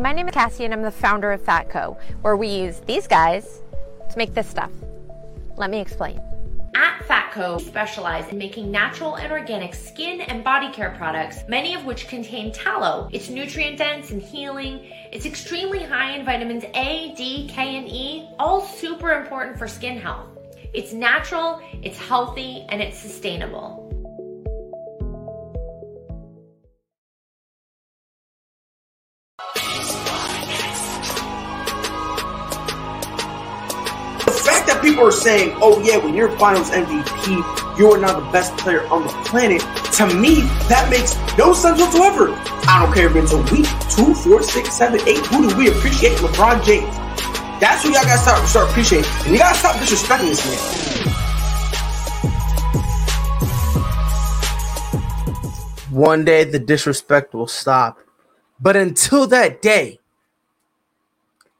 My name is Cassie and I'm the founder of Fatco, where we use these guys to make this stuff. Let me explain. At Fatco, we specialize in making natural and organic skin and body care products, many of which contain tallow. It's nutrient dense and healing. It's extremely high in vitamins A, D, K, and E, all super important for skin health. It's natural, it's healthy, and it's sustainable. Saying, oh yeah, when you're finals MVP, you are now the best player on the planet. To me, that makes no sense whatsoever. I don't care if it's a week, two, four, six, seven, eight. Who do we appreciate? LeBron James. That's who y'all gotta start, start appreciating. And you gotta stop disrespecting this man. One day the disrespect will stop. But until that day,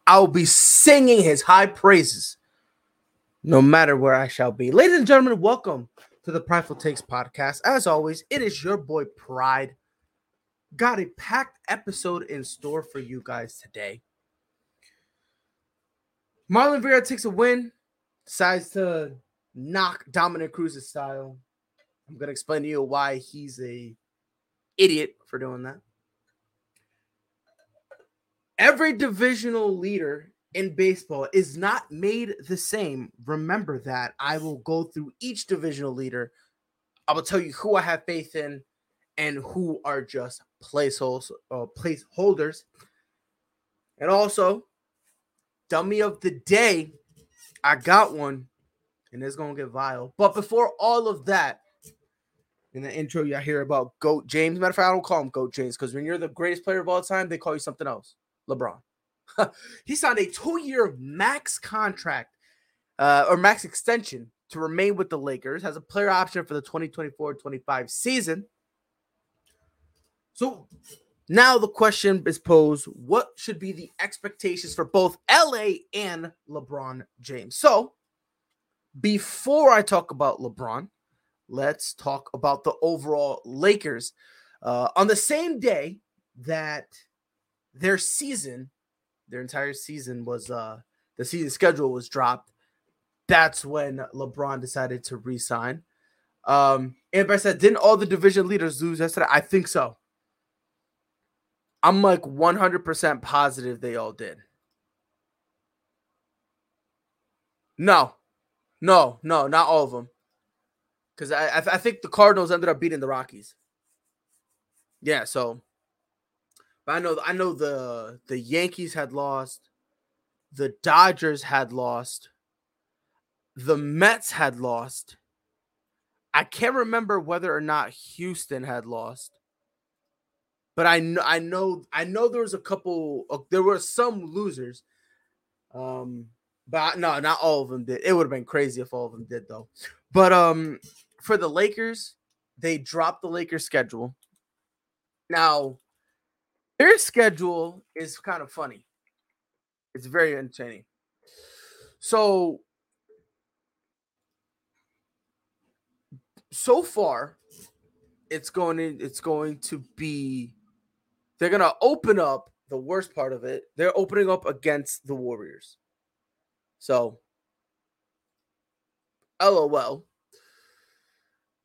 I'll be singing his high praises no matter where I shall be. Ladies and gentlemen, welcome to the Prideful Takes podcast. As always, it is your boy Pride. Got a packed episode in store for you guys today. Marlon Vera takes a win, decides to knock Dominick Cruz's style. I'm gonna explain to you why he's a idiot for doing that. Every divisional leader in baseball is not made the same. Remember that. I will go through each divisional leader. I will tell you who I have faith in and who are just placeholders. Uh, placeholders. And also, dummy of the day. I got one, and it's gonna get vile. But before all of that, in the intro, you hear about Goat James. Matter of fact, I don't call him Goat James because when you're the greatest player of all time, they call you something else. LeBron. he signed a two-year max contract uh, or max extension to remain with the Lakers. Has a player option for the 2024-25 season. So now the question is posed: What should be the expectations for both LA and LeBron James? So before I talk about LeBron, let's talk about the overall Lakers. Uh, on the same day that their season their entire season was uh the season schedule was dropped. That's when LeBron decided to resign. Um, and I said, didn't all the division leaders lose yesterday? I think so. I'm like 100% positive they all did. No, no, no, not all of them. Because I, I, I think the Cardinals ended up beating the Rockies. Yeah, so but I know I know the the Yankees had lost, the Dodgers had lost, the Mets had lost. I can't remember whether or not Houston had lost. But I know I know I know there was a couple uh, there were some losers. Um but no, not all of them did. It would have been crazy if all of them did though. But um for the Lakers, they dropped the Lakers schedule. Now, their schedule is kind of funny. It's very entertaining. So, so far, it's going it's going to be they're going to open up the worst part of it. They're opening up against the Warriors. So, LOL.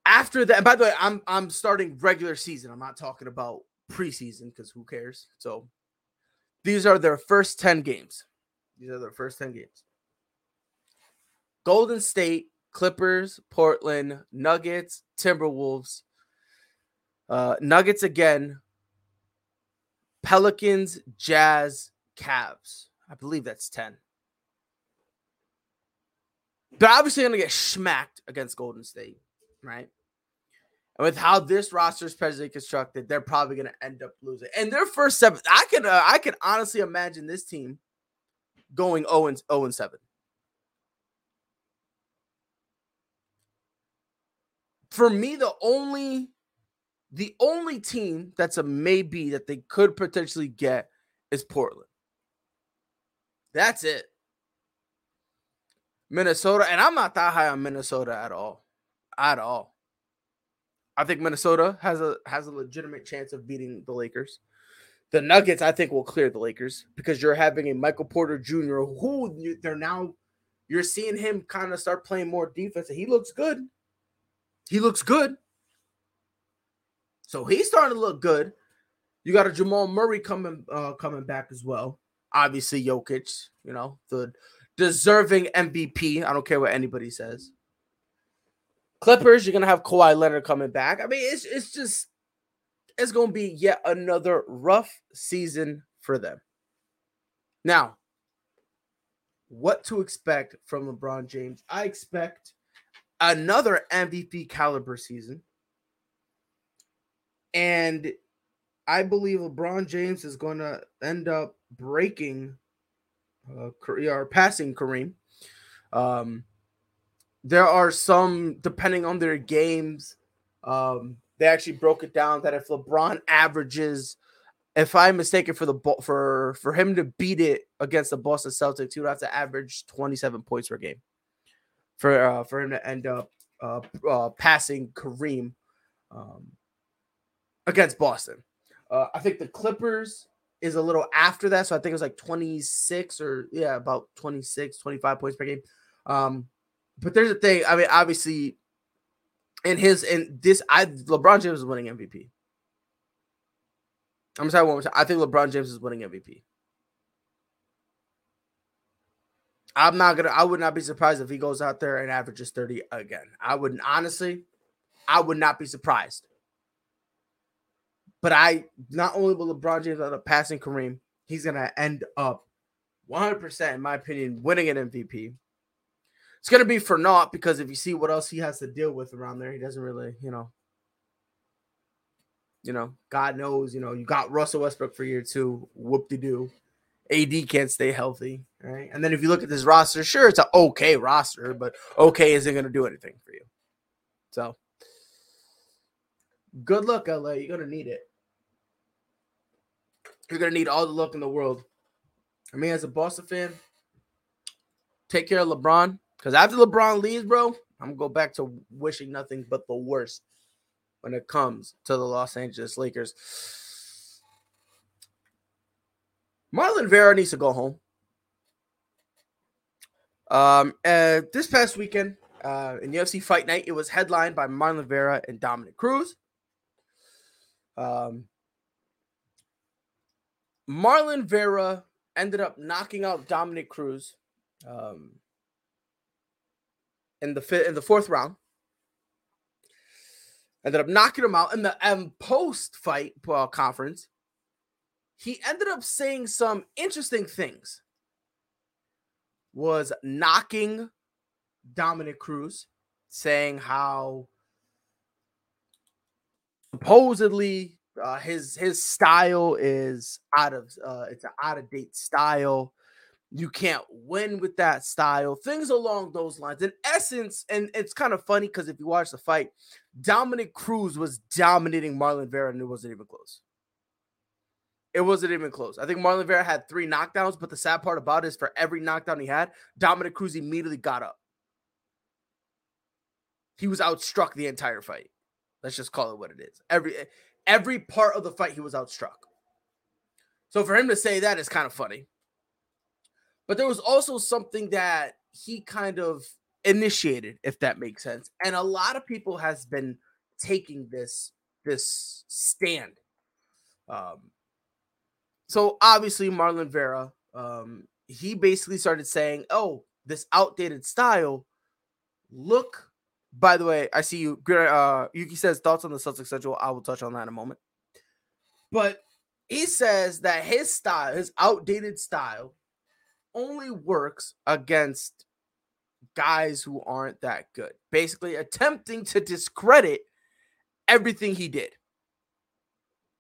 After that, by the way, I'm I'm starting regular season. I'm not talking about preseason because who cares? So these are their first 10 games. These are their first 10 games. Golden State, Clippers, Portland, Nuggets, Timberwolves, uh, Nuggets again, Pelicans, Jazz, Cavs. I believe that's 10. They're obviously going to get smacked against Golden State, right? And with how this roster is presently constructed, they're probably going to end up losing. And their first seven, I can uh, I can honestly imagine this team going 0 and 0 and 7. For me, the only the only team that's a maybe that they could potentially get is Portland. That's it. Minnesota, and I'm not that high on Minnesota at all. At all. I think Minnesota has a has a legitimate chance of beating the Lakers. The Nuggets, I think, will clear the Lakers because you're having a Michael Porter Jr. who they're now you're seeing him kind of start playing more defense, and he looks good. He looks good. So he's starting to look good. You got a Jamal Murray coming uh, coming back as well. Obviously, Jokic, you know, the deserving MVP. I don't care what anybody says. Clippers, you're gonna have Kawhi Leonard coming back. I mean, it's it's just it's gonna be yet another rough season for them. Now, what to expect from LeBron James? I expect another MVP caliber season. And I believe LeBron James is going to end up breaking uh, or passing Kareem. Um, there are some, depending on their games, um, they actually broke it down that if LeBron averages, if I'm mistaken for the for for him to beat it against the Boston Celtics, he would have to average 27 points per game for uh, for him to end up uh, uh, passing Kareem um, against Boston. Uh, I think the Clippers is a little after that. So I think it was like 26 or yeah, about 26, 25 points per game. Um, but there's a thing. I mean, obviously, in his in this, I LeBron James is winning MVP. I'm sorry one more time. I think LeBron James is winning MVP. I'm not gonna. I would not be surprised if he goes out there and averages 30 again. I wouldn't honestly. I would not be surprised. But I not only will LeBron James end up passing Kareem, he's gonna end up 100%, in my opinion, winning an MVP. It's gonna be for naught because if you see what else he has to deal with around there, he doesn't really, you know. You know, God knows, you know, you got Russell Westbrook for year two. Whoop de doo. AD can't stay healthy, right? And then if you look at this roster, sure, it's an okay roster, but okay isn't going to do anything for you. So, good luck, LA. You're going to need it. You're going to need all the luck in the world. I mean, as a Boston fan, take care of LeBron because after LeBron leaves, bro, I'm to go back to wishing nothing but the worst when it comes to the Los Angeles Lakers. Marlon Vera needs to go home. Um, uh, this past weekend uh, in UFC Fight Night, it was headlined by Marlon Vera and Dominick Cruz. Um, Marlon Vera ended up knocking out Dominick Cruz um, in the fifth, in the fourth round. Ended up knocking him out in the um, post fight uh, conference he ended up saying some interesting things. Was knocking Dominick Cruz, saying how supposedly uh, his his style is out of uh, it's an out of date style. You can't win with that style. Things along those lines. In essence, and it's kind of funny because if you watch the fight, Dominick Cruz was dominating Marlon Vera and it wasn't even close. It wasn't even close. I think Marlon Vera had three knockdowns, but the sad part about it is for every knockdown he had, Dominick Cruz immediately got up. He was outstruck the entire fight. Let's just call it what it is. Every eh, every part of the fight, he was outstruck. So for him to say that is kind of funny. But there was also something that he kind of initiated, if that makes sense. And a lot of people has been taking this this stand. Um, so obviously Marlon Vera, um, he basically started saying, "Oh, this outdated style. Look, by the way, I see you. Uh, Yuki says thoughts on the Celtics schedule. I will touch on that in a moment. But he says that his style, his outdated style, only works against guys who aren't that good. Basically, attempting to discredit everything he did.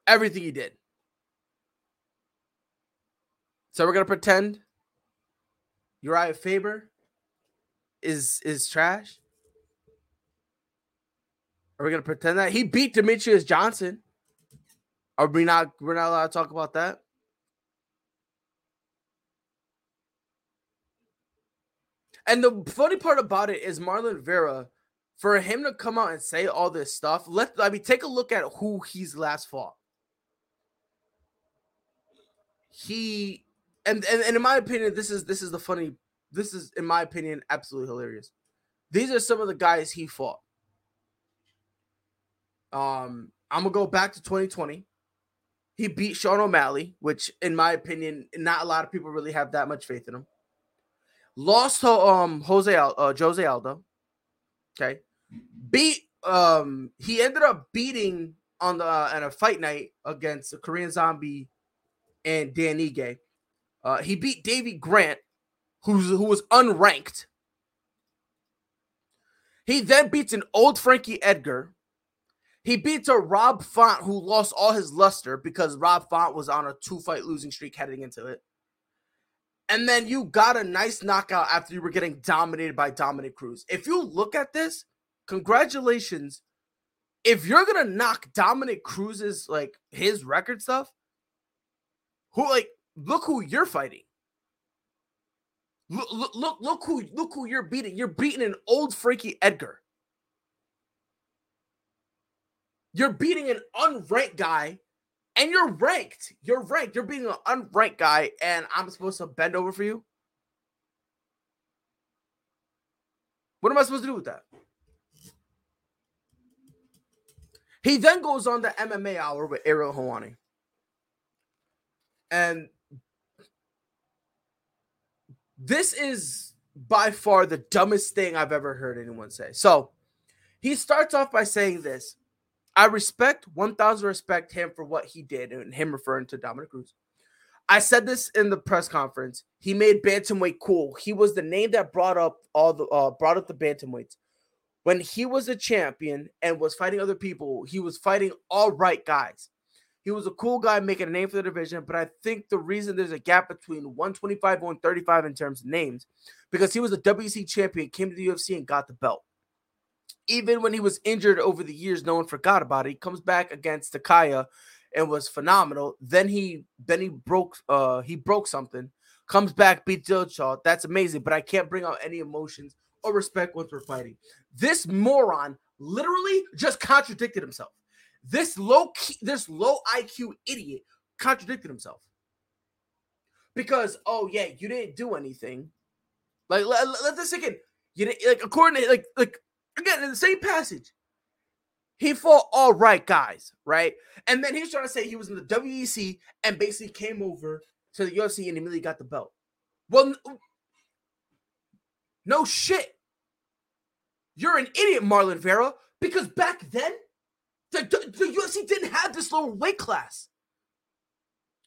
Everything he did. So we're gonna pretend Uriah Faber is is trash. Are we gonna pretend that he beat Demetrious Johnson? Are we not? We're not allowed to talk about that. And the funny part about it is Marlon Vera, for him to come out and say all this stuff. Let I mean, take a look at who he's last fought. he and, and and in my opinion, this is this is the funny. This is in my opinion absolutely hilarious. These are some of the guys he fought. Um, I'm gonna go back to 2020. He beat Sean O'Malley, which, in my opinion, not a lot of people really have that much faith in him. Lost to um Jose uh, Jose Aldo. Okay, beat um he ended up beating on the uh, at a fight night against a Korean Zombie and Dan Ige. Uh, he beat Davy Grant, who's who was unranked. He then beats an old Frankie Edgar. He beats a Rob Font who lost all his luster because Rob Font was on a two fight losing streak heading into it. And then you got a nice knockout after you were getting dominated by Dominick Cruz. If you look at this, congratulations. If you're gonna knock Dominick Cruz's like his record stuff, who like look who you're fighting. Look, look, look, who look who you're beating. You're beating an old Frankie Edgar. You're beating an unranked guy, and you're ranked. You're ranked. You're being an unranked guy, and I'm supposed to bend over for you. What am I supposed to do with that? He then goes on the MMA hour with Ariel Helwani. And this is by far the dumbest thing I've ever heard anyone say. So he starts off by saying this I respect 1000 respect him for what he did, and him referring to Dominick Cruz. I said this in the press conference. He made bantamweight cool. He was the name that brought up all the uh, brought up the bantamweights. When he was a champion and was fighting other people, he was fighting all right guys. He was a cool guy making a name for the division, but I think the reason there's a gap between 125 and 135 in terms of names, because he was a WC champion, came to the UFC and got the belt. Even when he was injured over the years, no one forgot about it. He comes back against Takeya and was phenomenal. Then he then he broke uh he broke something, comes back, beat Dillashaw. That's amazing, but I can't bring out any emotions or respect once we're fighting. This moron literally just contradicted himself. This low key, this low IQ idiot contradicted himself. Because oh yeah, you didn't do anything. Like let, let this sink in. You didn't like according to like like again in the same passage. He fought all right guys, right? And then he's trying to say he was in the WEC and basically came over to the UFC and immediately got the belt. Well, no shit. You're an idiot, Marlon Vera, because back then the, the, UFC didn't have this lower weight class.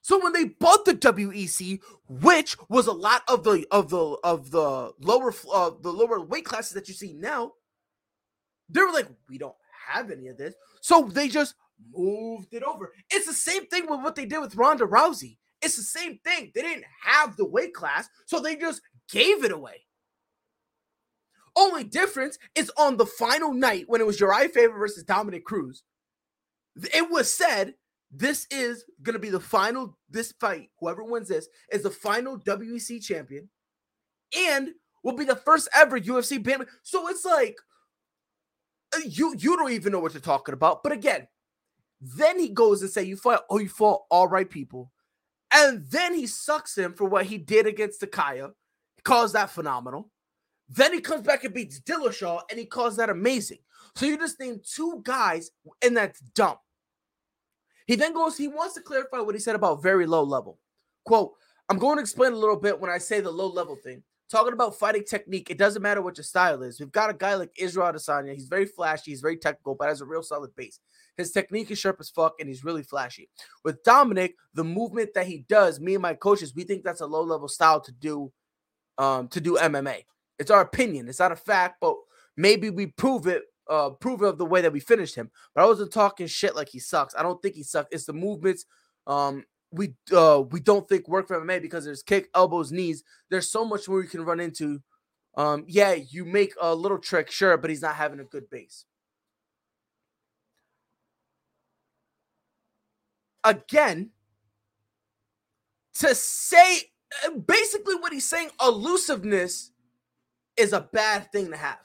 So when they bought the WEC, which was a lot of the of the of the lower uh, the lower weight classes that you see now, they were like, we don't have any of this, so they just moved it over. It's the same thing with what they did with Ronda Rousey. It's the same thing. They didn't have the weight class, so they just gave it away. Only difference is on the final night when it was Uriah Faber versus Dominick Cruz. It was said this is going to be the final. This fight, whoever wins this, is the final WEC champion, and will be the first ever UFC ban. So it's like Uh, you you don't even know what you're talking about. But again, then he goes and say you fought oh you fought all right people, and then he sucks him for what he did against Takeya, he calls that phenomenal. Then he comes back and beats Dillashaw, and he calls that amazing. So you just named two guys, and that's dumb. He then goes, he wants to clarify what he said about very low level. Quote, I'm going to explain a little bit when I say the low level thing. Talking about fighting technique, it doesn't matter what your style is. We've got a guy like Israel Adesanya. He's very flashy, he's very technical, but has a real solid base. His technique is sharp as fuck, and he's really flashy. With Dominick, the movement that he does, me and my coaches, we think that's a low level style to do, um, to do MMA. It's our opinion. It's not a fact, but maybe we prove it uh prove of the way that we finished him. But I wasn't talking shit like he sucks. I don't think he sucks. It's the movements. Um, we uh we don't think work for MMA because there's kick, elbows, knees. There's so much more you can run into. Um, yeah, you make a little trick, sure, but he's not having a good base. Again, to say basically what he's saying, elusiveness is a bad thing to have.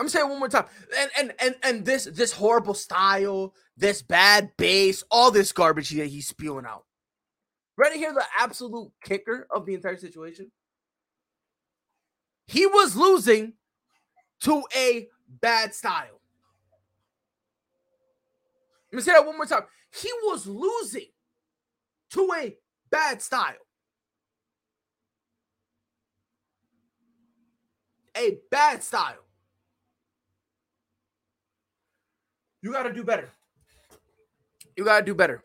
I'm saying one more time. And and and and this this horrible style, this bad base, all this garbage that he's spewing out. Ready to hear the absolute kicker of the entire situation? He was losing to a bad style. Let me say that one more time. He was losing to a bad style. A bad style. You got to do better. You got to do better.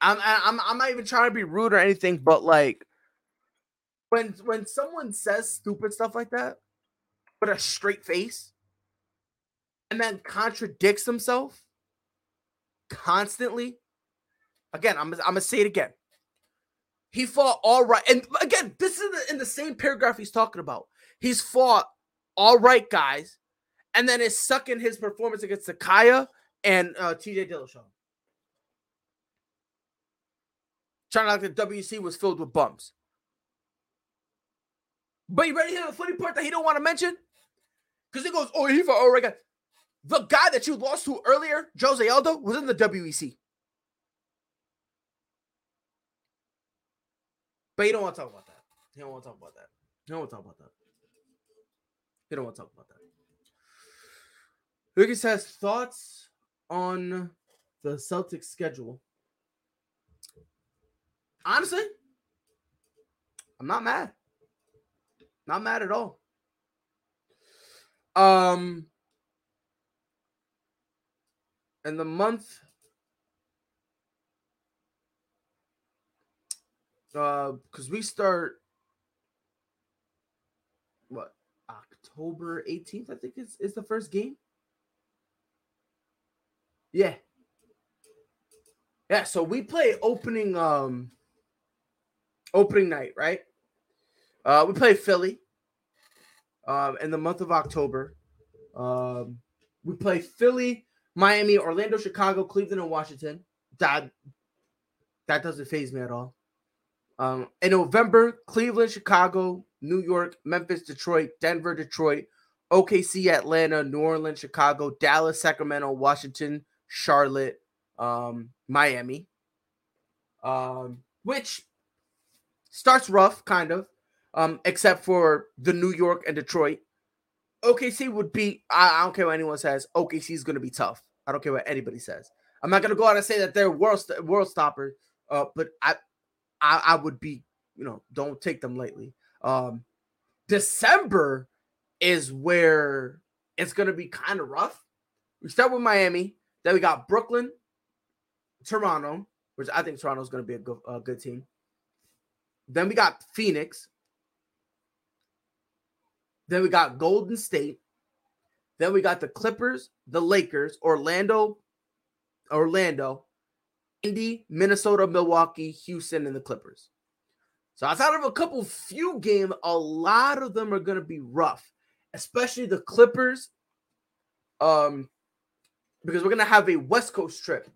I'm, I'm I'm not even trying to be rude or anything, but like when when someone says stupid stuff like that with a straight face and then contradicts himself constantly, again, I'm I'm gonna say it again. He fought all right, and again, this is in the, in the same paragraph he's talking about. He's fought all right guys, and then is sucking his performance against Sakaya and uh, TJ Dillashaw. Trying to like the WC was filled with bumps. But you ready to hear the funny part that he don't want to mention? Because he goes, oh, he for Oregon. The guy that you lost to earlier, Jose Aldo, was in the WEC. But he don't want to talk about that. He don't want to talk about that. He don't want to talk about that. He don't want to talk about that. Lucas has thoughts on the Celtics schedule. Honestly, I'm not mad. Not mad at all. Um, and the month, uh, because we start what October 18th, I think is is the first game. Yeah. Yeah, so we play opening um opening night, right? Uh, we play Philly um, in the month of October. Um, we play Philly, Miami, Orlando, Chicago, Cleveland, and Washington. That that doesn't phase me at all. Um, in November, Cleveland, Chicago, New York, Memphis, Detroit, Denver, Detroit, OKC, Atlanta, New Orleans, Chicago, Dallas, Sacramento, Washington, Charlotte, um, Miami. Um, which starts rough, kind of, um, except for the New York and Detroit. OKC would be, I, I don't care what anyone says, OKC is going to be tough. I don't care what anybody says. I'm not going to go out and say that they're world, world stopper, uh, but I, I, I would be, you know, don't take them lightly. Um, December is where it's going to be kind of rough. We start with Miami, then we got Brooklyn, Toronto, which I think Toronto is going to be a good, a good team. Then we got Phoenix. Then we got Golden State. Then we got the Clippers, the Lakers, Orlando, Orlando, Indy, Minnesota, Milwaukee, Houston, and the Clippers. So outside of a couple few games, a lot of them are going to be rough, especially the Clippers. Um, because we're to have a West Coast trip.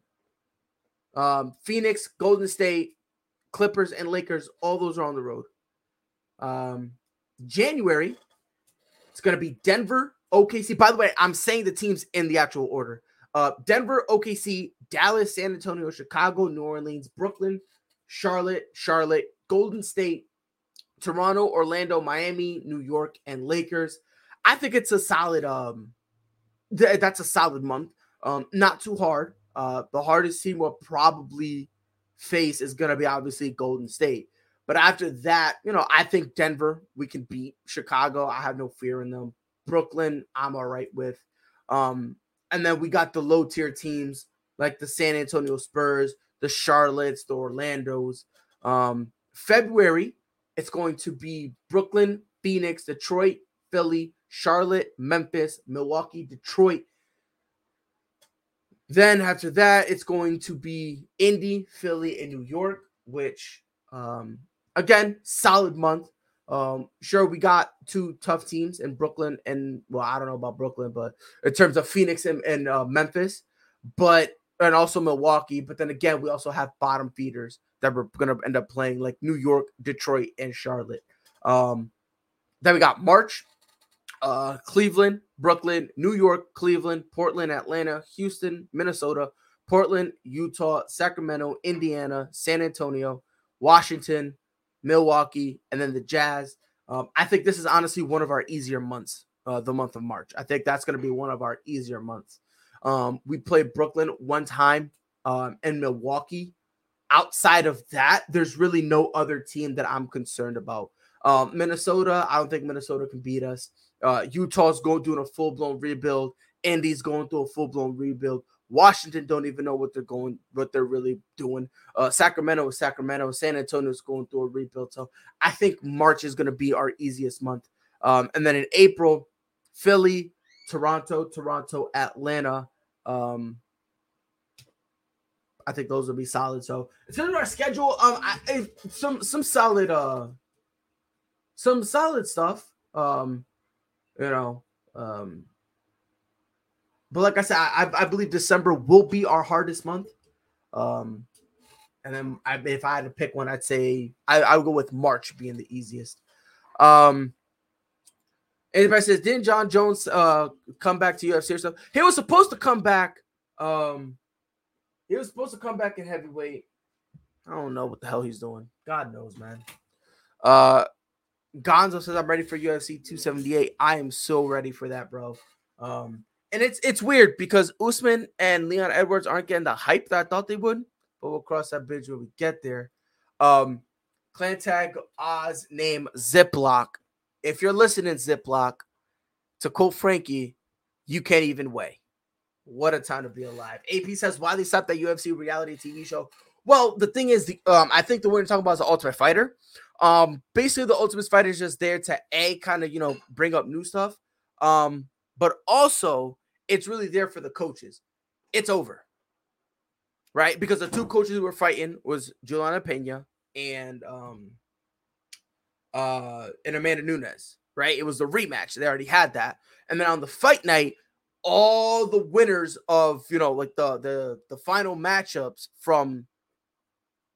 Um, Phoenix, Golden State, Clippers, and Lakers, all those are on the road. Um, January, it's to be Denver, OKC. By the way, I'm saying the teams in the actual order. Uh, Denver, OKC, Dallas, San Antonio, Chicago, New Orleans, Brooklyn, Charlotte, Charlotte, Golden State, Toronto, Orlando, Miami, New York, and Lakers. I think it's a solid um th- that's a solid month. Um, not too hard. Uh, the hardest team will probably face is going to be obviously Golden State. But after that, you know, I think Denver we can beat Chicago. I have no fear in them. Brooklyn, I'm all right with. Um, and then we got the low tier teams like the San Antonio Spurs, the Charlottes, the Orlandos. Um, February, it's going to be Brooklyn, Phoenix, Detroit, Philly, Charlotte, Memphis, Milwaukee, Detroit, then after that, it's going to be Indy, Philly, and New York, which um again, solid month. Um, sure, we got two tough teams in Brooklyn and well, I don't know about Brooklyn, but in terms of Phoenix and, and uh, Memphis, but and also Milwaukee. But then again, we also have bottom feeders that we're gonna end up playing like New York, Detroit, and Charlotte. Um, then we got March. Uh, Cleveland, Brooklyn, New York, Cleveland, Portland, Atlanta, Houston, Minnesota, Portland, Utah, Sacramento, Indiana, San Antonio, Washington, Milwaukee, and then the Jazz. Um, I think this is honestly one of our easier months, uh, the month of March. I think that's going to be one of our easier months. Um, we played Brooklyn one time um, and Milwaukee. Outside of that, there's really no other team that I'm concerned about. Um, Minnesota, I don't think Minnesota can beat us. Uh, Utah's going doing a full blown rebuild. Indy's going through a full blown rebuild. Washington don't even know what they're going, what they're really doing. Uh, Sacramento is Sacramento. San Antonio is going through a rebuild. So I think March is going to be our easiest month. Um, and then in April, Philly, Toronto, Toronto, Atlanta. Um, I think those will be solid. So it's in terms of our schedule, um, I, some some solid, uh, some solid stuff. Um, you know, um, but like I said, I, I believe December will be our hardest month. Um, and then I, if I had to pick one, I'd say I, I would go with March being the easiest. Um, anybody says, didn't Jon Jones uh come back to UFC or stuff? He was supposed to come back. Um, he was supposed to come back in heavyweight. I don't know what the hell he's doing. God knows, man. Uh, Gonzo says I'm ready for UFC 278. I am so ready for that, bro. Um, and it's it's weird because Usman and Leon Edwards aren't getting the hype that I thought they would, but we'll cross that bridge when we get there. Um, clan tag Oz name Ziploc. If you're listening, Ziploc, to quote Frankie, you can't even weigh. What a time to be alive. AP says why they stopped that UFC reality TV show. Well, the thing is, the um, I think the one you're talking about is the Ultimate Fighter. Um, basically, the Ultimate Fighter is just there to a kind of you know bring up new stuff. Um, but also it's really there for the coaches. It's over. Right? Because the two coaches who were fighting was Julianna Peña and um uh and Amanda Nunes, right? It was the rematch. They already had that. And then on the fight night, all the winners of you know like the the the final matchups from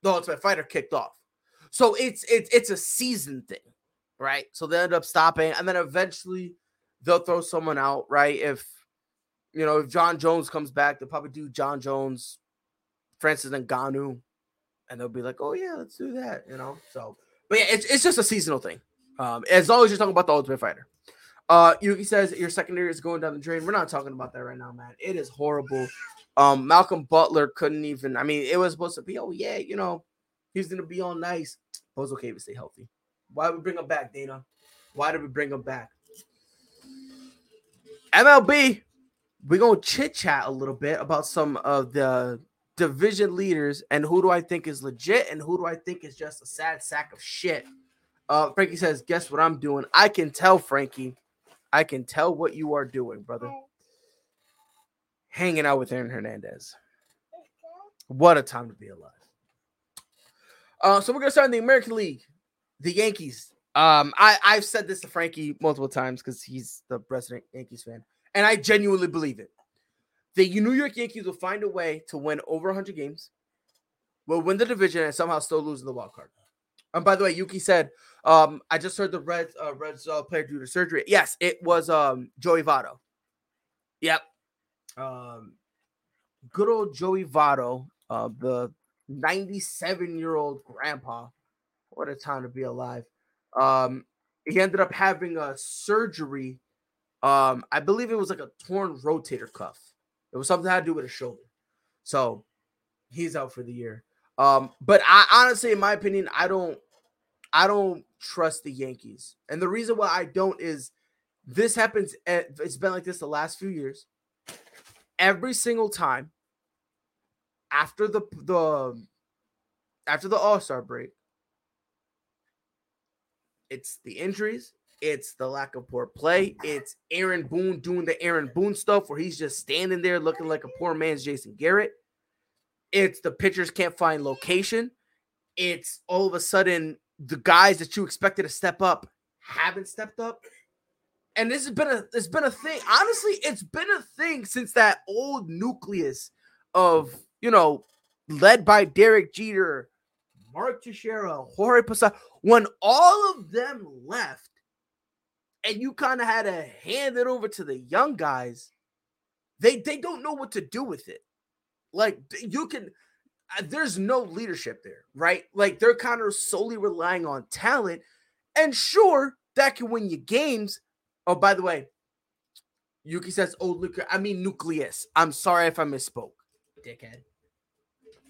the Ultimate Fighter kicked off. So it's it's it's a season thing, right? So they end up stopping, and then eventually they'll throw someone out, right? If you know, if Jon Jones comes back, they'll probably do Jon Jones, Francis Ngannou, and they'll be like, "Oh yeah, let's do that," you know. So, but yeah, it's it's just a seasonal thing. Um, as long as you're talking about the Ultimate Fighter. Uh, Yuki says your secondary is going down the drain. We're not talking about that right now, man. It is horrible. Um, Malcolm Butler couldn't even. I mean, it was supposed to be. Oh yeah, you know, he's gonna be all nice. It's okay to stay healthy. Why we bring him back, Dana? Why did we bring him back? MLB we're gonna chit chat a little bit about some of the division leaders and who do I think is legit and who do I think is just a sad sack of shit. Uh, Frankie says, "Guess what I'm doing? I can tell, Frankie. I can tell what you are doing, brother. Hanging out with Aaron Hernandez. What a time to be alive." Uh, so we're gonna start in the American League, the Yankees. Um, I I've said this to Frankie multiple times because he's the resident Yankees fan and I genuinely believe it. The New York Yankees will find a way to win over 100 games, will win the division, and somehow still lose in the wild card. And by the way, Yuki said, um, I just heard the Reds uh, Reds uh, player due to surgery. Yes, it was um, Joey Votto. Yep. Um, good old Joey Votto, uh, the 97 year old grandpa. What a time to be alive. Um, he ended up having a surgery um, I believe it was like a torn rotator cuff. It was something that had to do with his shoulder. So he's out for the year. Um, but I honestly, in my opinion, I don't I don't trust the Yankees. And the reason why I don't is this happens at, it's been like this the last few years. Every single time after the the after the All-Star break, it's the injuries, it's the lack of poor play. It's Aaron Boone doing the Aaron Boone stuff where he's just standing there looking like a poor man's Jason Garrett. It's the pitchers can't find location. It's all of a sudden the guys that you expected to step up haven't stepped up. And this has been a it's been a thing. Honestly, it's been a thing since that old nucleus of, you know, led by Derek Jeter, Mark Teixeira, Jorge Posada. When all of them left, and you kind of had to hand it over to the young guys, they they don't know what to do with it. Like you can uh, there's no leadership there, right? Like they're kind of solely relying on talent. And sure, that can win you games. Oh, by the way, Yuki says, "Oh, look, I mean nucleus." I'm sorry if I misspoke, dickhead.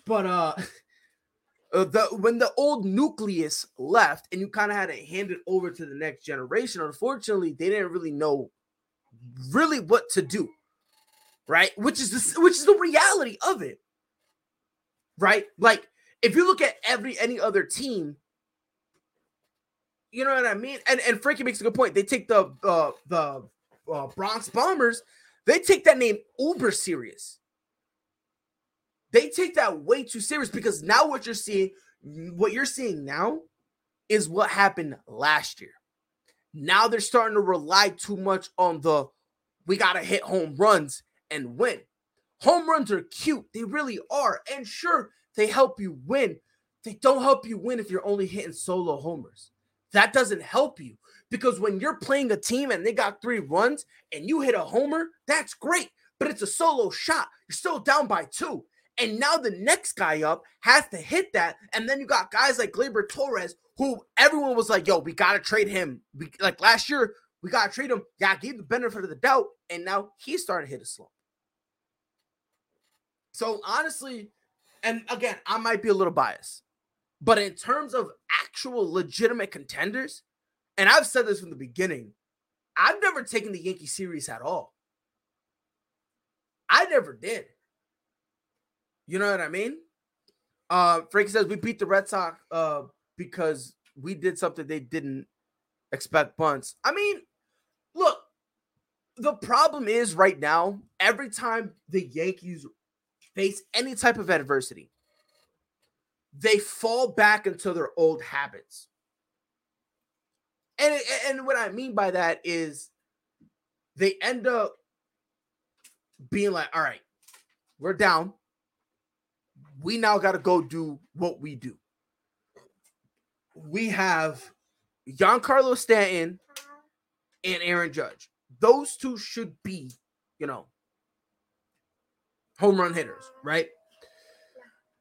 But uh, uh the when the old nucleus left, and you kind of had to hand it over to the next generation. Unfortunately, they didn't really know really what to do, right? Which is the which is the reality of it, right? Like if you look at every any other team, you know what I mean. And and Frankie makes a good point. They take the uh, the uh, Bronx Bombers, they take that name uber serious. They take that way too serious because now what you're seeing, what you're seeing now is what happened last year. Now they're starting to rely too much on the we got to hit home runs and win. Home runs are cute, they really are. And sure, they help you win. They don't help you win if you're only hitting solo homers. That doesn't help you. Because when you're playing a team and they got three runs and you hit a homer, that's great. But it's a solo shot. You're still down by two. And now the next guy up has to hit that. And then you got guys like Gleyber Torres, who everyone was like, yo, we got to trade him. We, like last year, we got to trade him. Yeah, gave the benefit of the doubt. And now he's starting to hit a slump. So honestly, and again, I might be a little biased, but in terms of actual legitimate contenders, and I've said this from the beginning, I've never taken the Yankee series at all. I never did. You know what I mean? Uh Frankie says we beat the Red Sox uh because we did something they didn't expect bunts. I mean, look, the problem is right now, every time the Yankees face any type of adversity, they fall back into their old habits. And and what I mean by that is they end up being like, all right, we're down. We now got to go do what we do. We have Giancarlo Stanton and Aaron Judge. Those two should be, you know, home run hitters, right?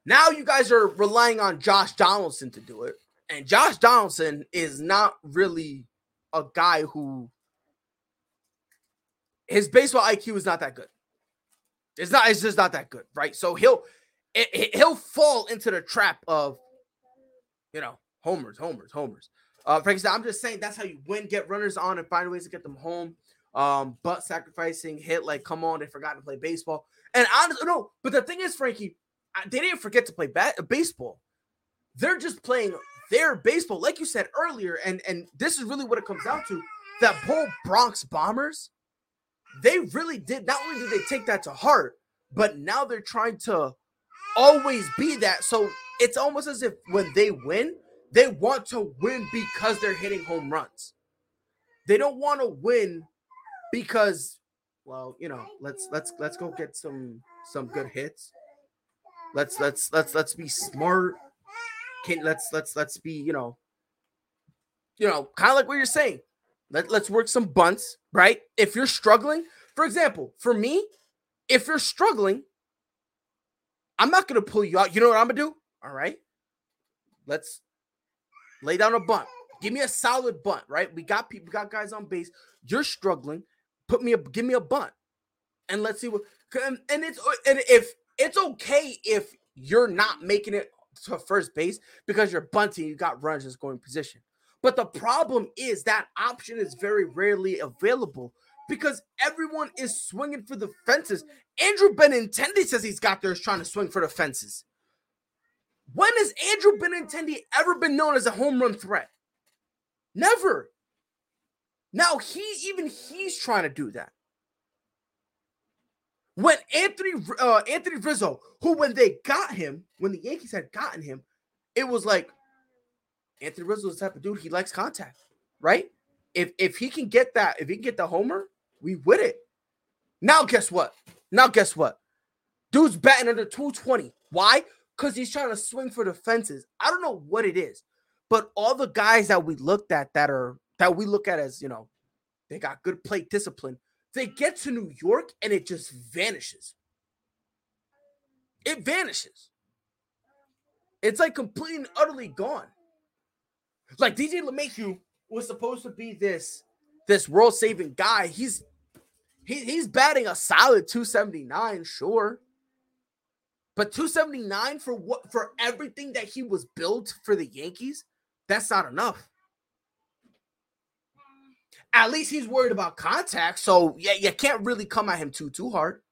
Now you guys are relying on Josh Donaldson to do it. And Josh Donaldson is not really a guy who his baseball IQ is not that good. It's not. It's just not that good, right? So he'll it, he'll fall into the trap of you know homers, homers, homers. Uh, Frank "I'm just saying that's how you win. Get runners on and find ways to get them home. Um, but sacrificing hit like come on, they forgot to play baseball. And honestly, no. But the thing is, Frankie, they didn't forget to play bat- baseball. They're just playing their baseball, like you said earlier, and and this is really what it comes down to. That whole Bronx Bombers, they really did. Not only did they take that to heart, but now they're trying to always be that. So it's almost as if when they win, they want to win because they're hitting home runs. They don't want to win because, well, you know, let's let's let's go get some some good hits. Let's let's let's let's be smart can let's let's let's be you know you know kind of like what you're saying Let, let's work some bunts right if you're struggling for example for me if you're struggling i'm not gonna pull you out. You know what i'm gonna do? All right. Let's lay down a bunt. Give me a solid bunt right? We got people we got guys on base. You're struggling. Put me a give me a bunt. And let's see what and, and it's and if it's okay if you're not making it to first base because you're bunting, you got runners in scoring position. But the problem is that option is very rarely available because everyone is swinging for the fences. Andrew Benintendi says he's got there trying to swing for the fences. When has Andrew Benintendi ever been known as a home run threat? Never. Now he even he's trying to do that. When Anthony uh, Anthony Rizzo, who when they got him, when the Yankees had gotten him, it was like Anthony Rizzo is the type of dude he likes contact, right? If if he can get that, if he can get the homer, we win it. Now guess what? Now guess what? Dude's batting under 220. Why? Because he's trying to swing for the fences. I don't know what it is, but all the guys that we looked at that are that we look at as you know They got good plate discipline. They get to New York and it just vanishes. It vanishes. It's like completely and utterly gone. Like DJ LeMahieu was supposed to be this this world saving guy. He's he, he's batting a solid 279, sure. But 279 for what for everything that he was built for the Yankees, that's not enough. At least he's worried about contact, so yeah, you can't really come at him too too hard.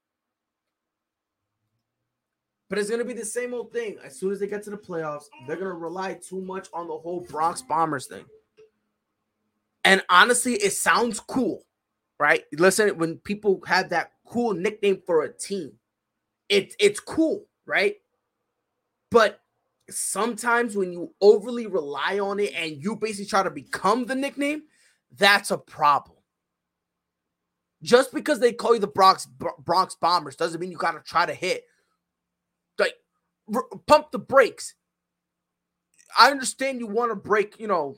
But it's gonna be the same old thing. As soon as they get to the playoffs, they're gonna rely too much on the whole Bronx Bombers thing. And honestly, it sounds cool, right? Listen, when people have that cool nickname for a team, it, it's cool, right? But sometimes when you overly rely on it and you basically try to become the nickname, that's a problem. Just because they call you the Bronx Bronx Bombers doesn't mean you got to try to hit like r- pump the brakes. I understand you want to break, you know,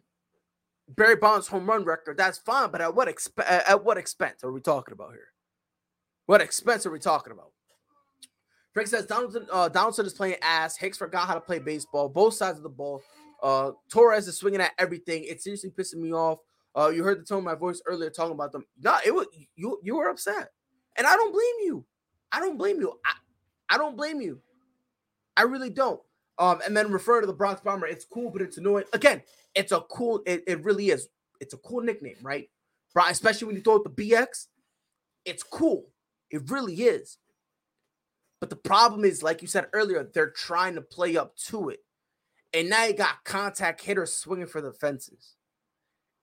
Barry Bonds' home run record. That's fine, but at what exp- at what expense are we talking about here? What expense are we talking about? Frank says Donaldson, uh, Donaldson is playing ass. Hicks forgot how to play baseball. Both sides of the ball. Uh, Torres is swinging at everything. It's seriously pissing me off. Uh, you heard the tone of my voice earlier talking about them. No, it was you. You were upset, and I don't blame you. I don't blame you. I, I don't blame you. I really don't. Um, and then refer to the Bronx Bomber. It's cool, but it's annoying. Again, it's a cool. It, it really is. It's a cool nickname, right? Especially when you throw it the BX. It's cool. It really is. But the problem is, like you said earlier, they're trying to play up to it. And now you got contact hitters swinging for the fences.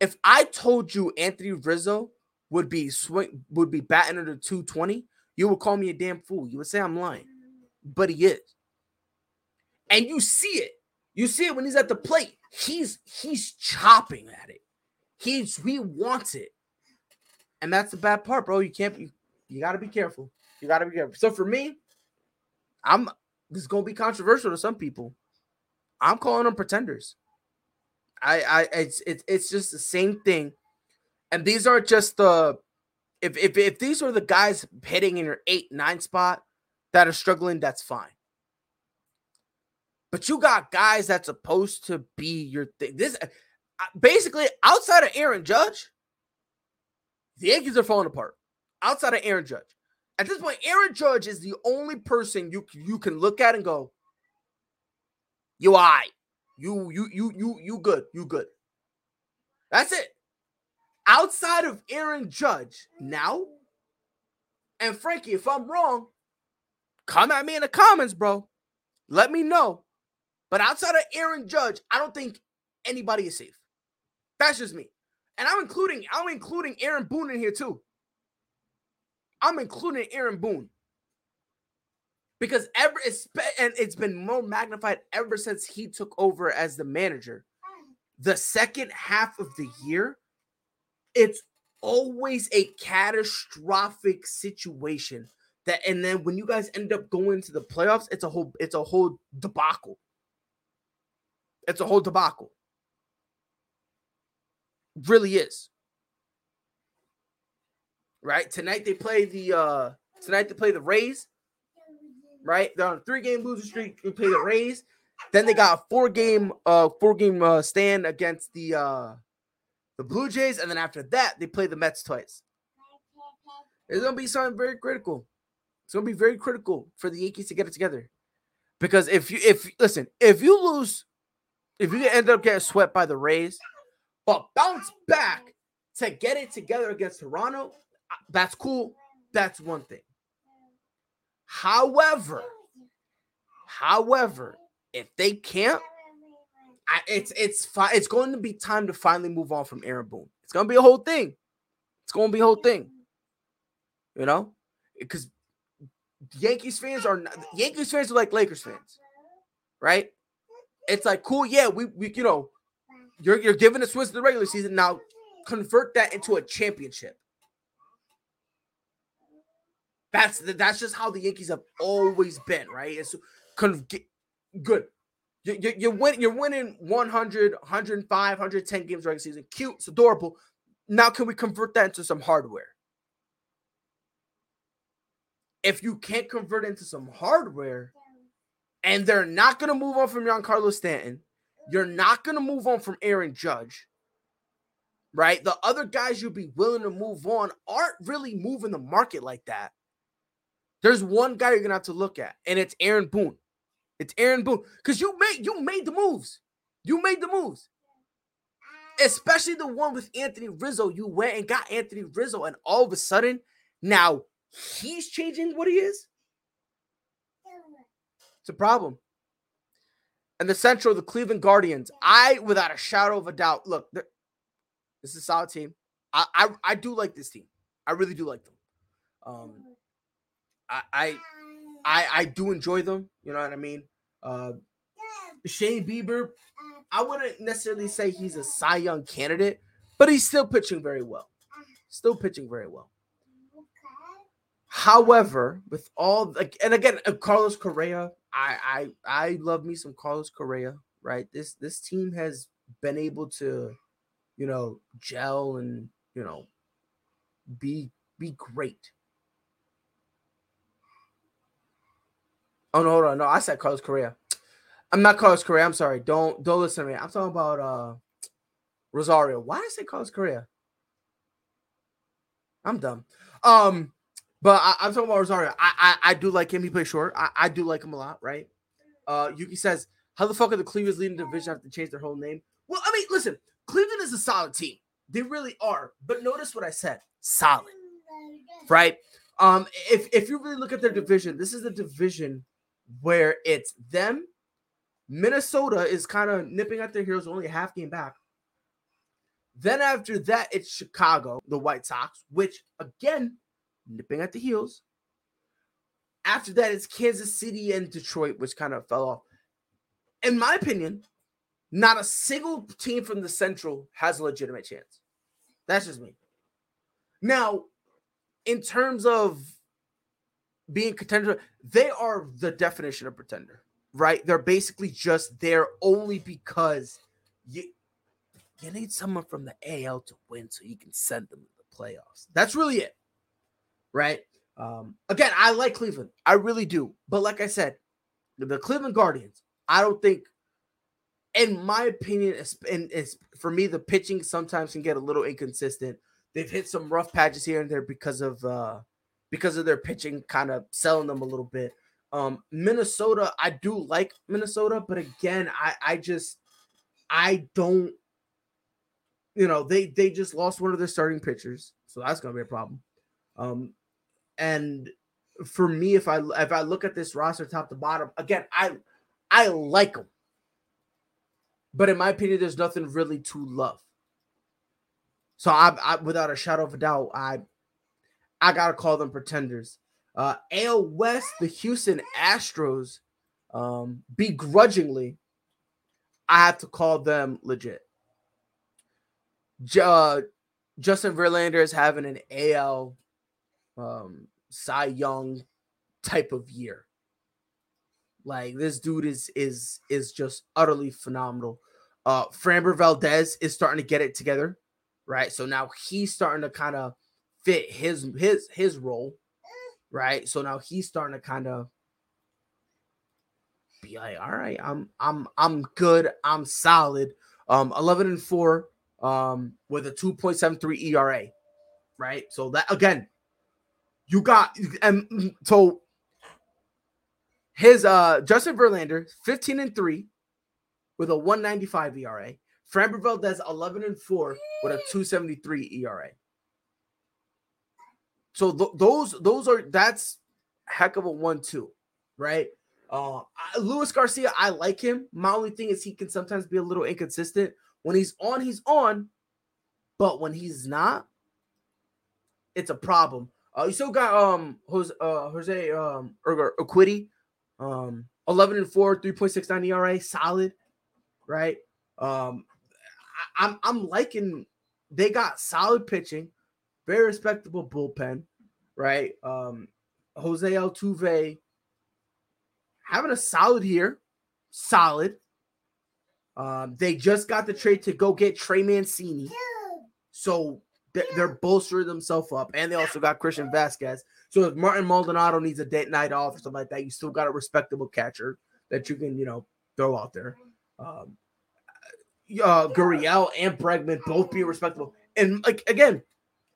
If I told you Anthony Rizzo would be swing would be batting under 220, you would call me a damn fool. You would say I'm lying. But he is and you see it. You see it when he's at the plate. He's he's chopping at it. He's he wants it, and that's the bad part, bro. You can't. You, you got to be careful. You got to be careful. So for me, I'm. This is gonna be controversial to some people. I'm calling them pretenders. I, I, it's, it's, it's just the same thing, and these are just the. If, if if these are the guys hitting in your eight nine spot that are struggling, that's fine. But you got guys that's supposed to be your thing. This uh, basically outside of Aaron Judge, the Yankees are falling apart. Outside of Aaron Judge. At this point, Aaron Judge is the only person you you can look at and go, "You I, you you you you you good, you good." That's it. Outside of Aaron Judge, now, and Frankie, if I'm wrong, come at me in the comments, bro. Let me know. But outside of Aaron Judge, I don't think anybody is safe. That's just me. And I'm including I'm including Aaron Boone in here too. I'm including Aaron Boone. Because ever and it's been more magnified ever since he took over as the manager. The second half of the year, it's always a catastrophic situation that and then when you guys end up going to the playoffs, it's a whole it's a whole debacle. It's a whole debacle. Really is. Right? Tonight they play the uh tonight they play the Rays. Right? They're on a three-game losing streak. They play the Rays. Then they got a four-game uh four-game uh, stand against the uh the Blue Jays, and then after that, they play the Mets twice. It's gonna be something very critical. It's gonna be very critical for the Yankees to get it together. Because if you if listen, if you lose if you end up getting swept by the Rays, but bounce back to get it together against Toronto, uh, that's cool. That's one thing. However, however, if they can't, I, it's it's fine. It's going to be time to finally move on from Aaron Boone. It's going to be a whole thing. It's going to be a whole thing. You know, because Yankees fans are not, Yankees fans are like Lakers fans, right? It's like cool, yeah, we, we you know, you're you're giving the in the regular season. Now convert that into a championship. That's that's just how the Yankees have always been, right? It's con- good. You, you, you win, you're winning 100, 105, 110 games regular season. Cute, it's adorable. now can we convert that into some hardware? If you can't convert into some hardware, and they're not going to move on from Giancarlo Stanton, you're not going to move on from Aaron Judge, right? The other guys you'd be willing to move on aren't really moving the market like that. There's one guy you're gonna have to look at, and it's Aaron Boone. It's Aaron Boone because you made you made the moves. You made the moves, especially the one with Anthony Rizzo. You went and got Anthony Rizzo, and all of a sudden now he's changing what he is. It's a problem. And the Central, the Cleveland Guardians, I, without a shadow of a doubt, look, this is a solid team. I, I, I do like this team. I really do like them. Um, I, I, I, I do enjoy them. You know what I mean? Uh, Shane Bieber, I wouldn't necessarily say he's a Cy Young candidate, but he's still pitching very well. Still pitching very well. However, with all like, and again, uh, Carlos Correa, I I I love me some Carlos Correa, right? This this team has been able to, you know, gel and you know, be be great. Oh no, hold on, no, I said Carlos Correa. I'm not Carlos Correa. I'm sorry. Don't don't listen to me. I'm talking about uh Rosario. Why did I say Carlos Correa? I'm dumb. Um, but I, am talking about Rosario. I, I, I do like him. He plays short. I, I do like him a lot, right? Uh, Yuki says, "How the fuck are the Cleveland's leading division have to change their whole name?" Well, I mean, listen, Cleveland is a solid team. They really are. But notice what I said: solid, right? Um, if if you really look at their division, this is a division where it's them. Minnesota is kind of nipping at their heels, only a half game back. Then after that, it's Chicago, the White Sox, which again nipping at the heels. After that, it's Kansas City and Detroit, which kind of fell off. In my opinion, not a single team from the Central has a legitimate chance. That's just me. Now, in terms of being contender, they are the definition of pretender, right? They're basically just there only because you you need someone from the AL to win so you can send them to the playoffs. That's really it right? Um, again, I like Cleveland. I really do. But like I said, the Cleveland Guardians, I don't think, in my opinion, and it's for me, the pitching sometimes can get a little inconsistent. They've hit some rough patches here and there because of uh because of their pitching kind of selling them a little bit. Um, Minnesota, I do like Minnesota, but again, I I just I don't you know, they they just lost one of their starting pitchers, so that's gonna be a problem. Um, and for me, if I if I look at this roster top to bottom, again, I I like them. But in my opinion, there's nothing really to love. So I, I without a shadow of a doubt, I I gotta call them pretenders. Uh AL West, the Houston Astros, um, begrudgingly, I have to call them legit. Uh, Justin Verlander is having an AL um, Cy Young type of year. Like this dude is is is just utterly phenomenal. Uh Framber Valdez is starting to get it together, right? So now he's starting to kind of fit his his his role, right? So now he's starting to kind of be like, all right, I'm I'm I'm good, I'm solid. Um 11 and 4 um with a 2.73 ERA, right? So that again, you got and so his uh Justin Verlander 15 and 3 with a 195 ERA. Framber Valdez 11 and 4 with a 273 ERA. So th- those those are that's heck of a one two, right? Uh Luis Garcia, I like him. My only thing is he can sometimes be a little inconsistent. When he's on, he's on, but when he's not, it's a problem. Uh, you still got um Jose uh Jose um Urquidy, um 11 and 4, 3.69 ERA, solid, right? Um I, I'm I'm liking they got solid pitching, very respectable bullpen, right? Um Jose Altuve having a solid year, solid. Um, they just got the trade to go get Trey Mancini. So they're bolstering themselves up, and they also got Christian Vazquez. So if Martin Maldonado needs a date night off or something like that, you still got a respectable catcher that you can, you know, throw out there. Um, uh, Gurriel and Bregman both being respectable, and like again,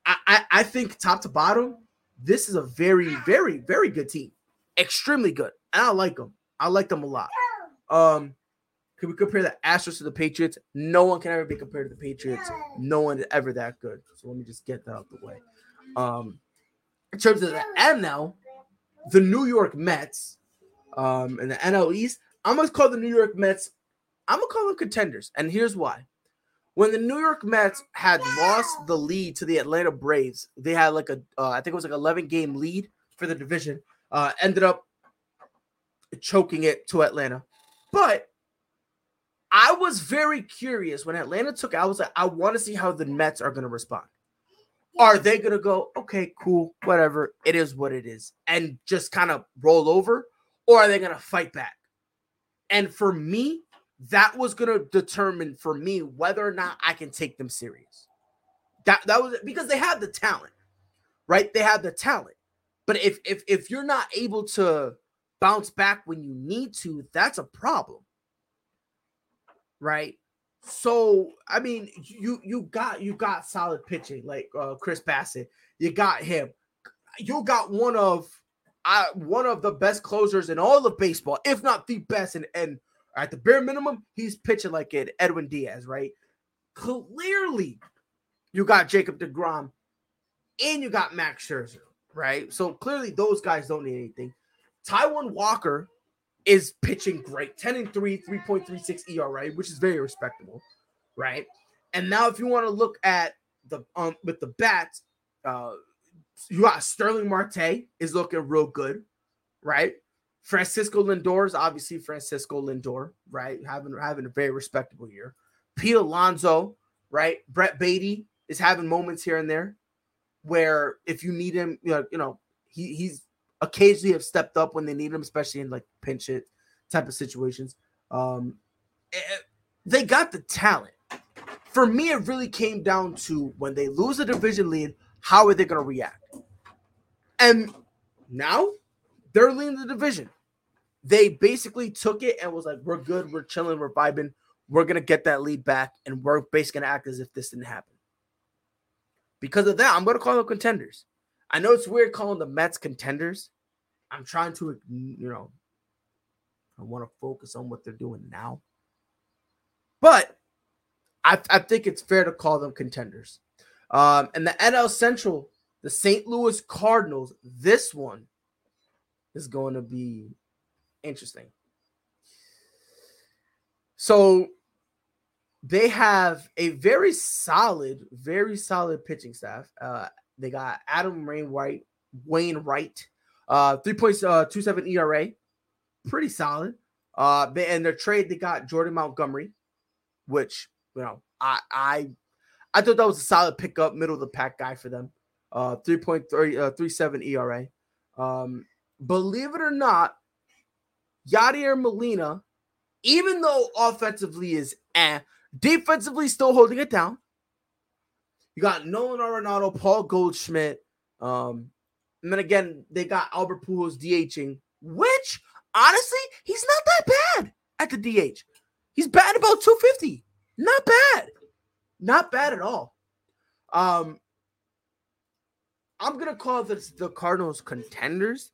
I, I I think top to bottom, this is a very very very good team, extremely good, and I like them. I like them a lot. Um, can we compare the Astros to the Patriots? No one can ever be compared to the Patriots. No one is ever that good. So let me just get that out the way. Um, in terms of the NL, the New York Mets, um, and the NL East, I'm gonna call the New York Mets. I'm gonna call them contenders, and here's why. When the New York Mets had lost the lead to the Atlanta Braves, they had like a, uh, I think it was like 11 game lead for the division. Uh, ended up choking it to Atlanta, but I was very curious when Atlanta took. I was like, I want to see how the Mets are going to respond. Are they going to go, okay, cool, whatever, it is what it is, and just kind of roll over, or are they going to fight back? And for me, that was going to determine for me whether or not I can take them serious. That that was because they have the talent, right? They have the talent, but if if if you're not able to bounce back when you need to, that's a problem right? So I mean, you you got you got solid pitching like uh, Chris Bassitt. You got him. You got one of uh, one of the best closers in all of baseball, if not the best. And and at the bare minimum, he's pitching like it. Edwin Diaz, right? Clearly, you got Jacob Degrom, and you got Max Scherzer, right? So clearly, those guys don't need anything. Taijuan Walker is pitching great 10 and 3, 3.36 ERA, which is very respectable, right? And now, if you want to look at the um with the bats, uh, you got Starling Marte is looking real good, right? Francisco Lindor is obviously Francisco Lindor, right? Having having a very respectable year. Pete Alonso, right? Brett Baty is having moments here and there where if you need him, you know, you know, he he's occasionally have stepped up when they need them, especially in like pinch hit type of situations. Um, it, eh, they got the talent. For me, it really came down to when they lose a division lead, how are they going to react? And now they're leading the division. They basically took it and was like, "We're good, we're chilling, we're vibing, we're gonna get that lead back, and we're basically gonna act as if this didn't happen." Because of that, I'm gonna call them contenders. I know it's weird calling the Mets contenders. I'm trying to, you know, I want to focus on what they're doing now. But I, I think it's fair to call them contenders. Um, and the NL Central, the St. Louis Cardinals, this one is going to be interesting. So they have a very solid, very solid pitching staff. Uh, they got Adam Wainwright, Wainwright, uh, 3.27 uh, ERA, pretty solid. Uh, they, and their trade they got Jordan Montgomery, which you know I I I thought that was a solid pickup, middle of the pack guy for them. Uh, 3.37 uh, ERA. Um, believe it or not, Yadier Molina, even though offensively is eh, defensively still holding it down. You got Nolan Arenado, Paul Goldschmidt. Um, and then again, they got Albert Pujols DHing, which honestly, he's not that bad at the DH. He's bad about 250. Not bad. Not bad at all. Um, I'm gonna call this the Cardinals contenders,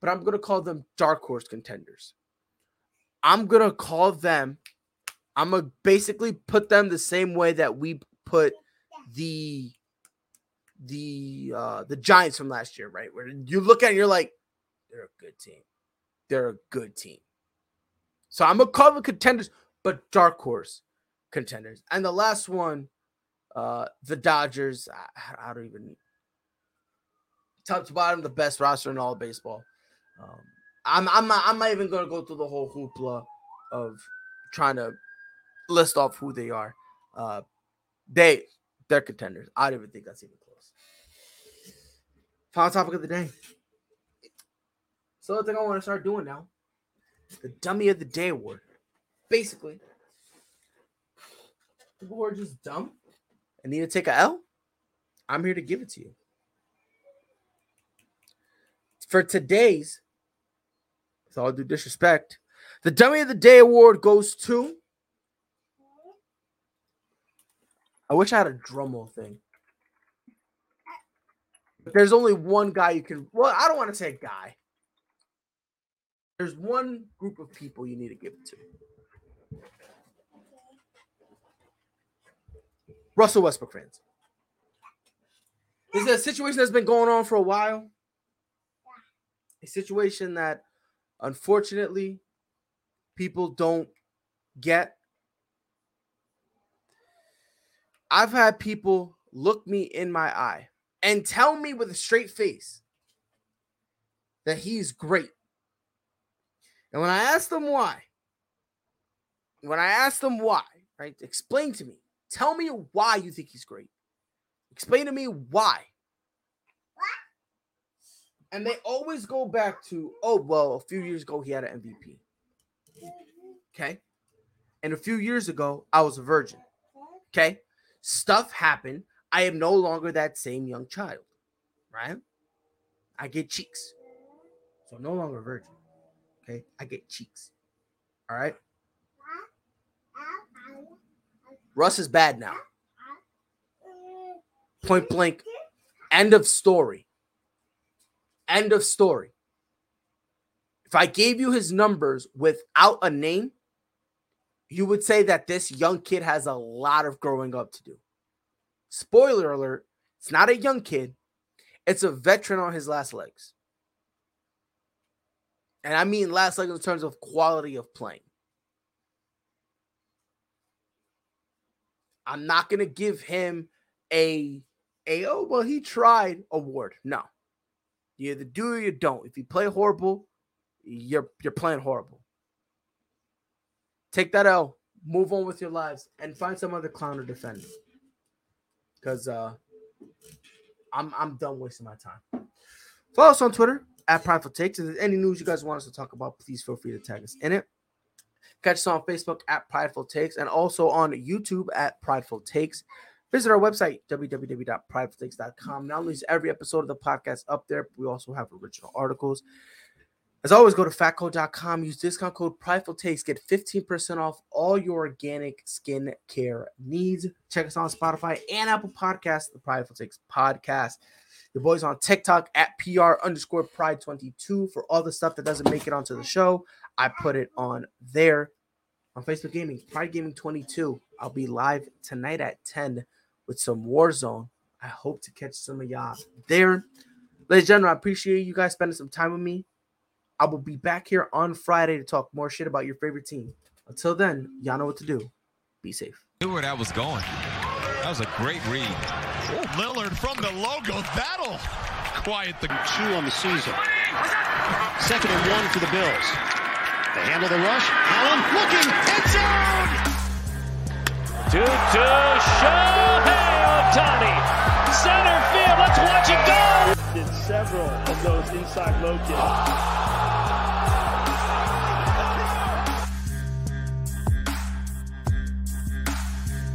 but I'm gonna call them dark horse contenders. I'm gonna call them. I'm gonna basically put them the same way that we put the the uh the Giants from last year, right? Where you look at it, you're like, they're a good team. They're a good team. So I'm gonna call them contenders, but dark horse contenders. And the last one, uh, the Dodgers. I, I don't even top to bottom, the best roster in all baseball. Um, I'm I'm not, I'm not even gonna go through the whole hoopla of trying to list off who they are. Uh, they they're contenders. I don't even think that's even close. Final topic of the day. So the thing I want to start doing now, the Dummy of the Day award. Basically, people who are just dumb and need to take a L. I'm here to give it to you. For today's, with all due disrespect, the Dummy of the Day award goes to. I wish I had a drum roll thing. But there's only one guy you can. Well, I don't want to say guy. There's one group of people you need to give it to. Russell Westbrook fans. This is a situation that's been going on for a while. A situation that unfortunately people don't get. I've had people look me in my eye and tell me with a straight face that he's great. And when I ask them why, when I ask them why, right, explain to me, tell me why you think he's great. Explain to me why. And they always go back to, oh, well, a few years ago he had an MVP. Okay. And a few years ago, I was a virgin. Okay. Stuff happened. I am no longer that same young child. Right? I get cheeks. So no longer virgin. Okay. I get cheeks. All right. Russ is bad now. Point blank. End of story. End of story. If I gave you his numbers without a name, you would say that this young kid has a lot of growing up to do. Spoiler alert, it's not a young kid, it's a veteran on his last legs. And I mean last legs in terms of quality of playing. I'm not going to give him a a oh well he tried award. No. You either do or you don't. If you play horrible, you're you're playing horrible. Take that L, move on with your lives, and find some other clown to defend. Because uh I'm I'm done wasting my time. Follow us on Twitter at Prideful Takes. If there's any news you guys want us to talk about, please feel free to tag us in it. Catch us on Facebook at Prideful Takes and also on YouTube at Prideful Takes. Visit our website, www.pridefultakes.com. Not only is every episode of the podcast up there, we also have original articles. As always, go to fatco.com, use discount code Prideful Takes, get 15% off all your organic skin care needs. Check us on Spotify and Apple Podcasts, the Prideful Takes podcast. Your boys on TikTok at PR underscore Pride 22 for all the stuff that doesn't make it onto the show. I put it on there. On Facebook Gaming, Pride Gaming 22. I'll be live tonight at 10 with some Warzone. I hope to catch some of y'all there. Ladies and gentlemen, I appreciate you guys spending some time with me. I will be back here on Friday to talk more shit about your favorite team. Until then, y'all know what to do. Be safe. Knew where that was going. That was a great read. Oh, Lillard from the logo. That'll quiet the two on the season. Second and one for the Bills. They handle the rush. Allen looking. End zone. Tutu Shohei Ohtani. Center field. Let's watch it go. Did several of those inside low kicks.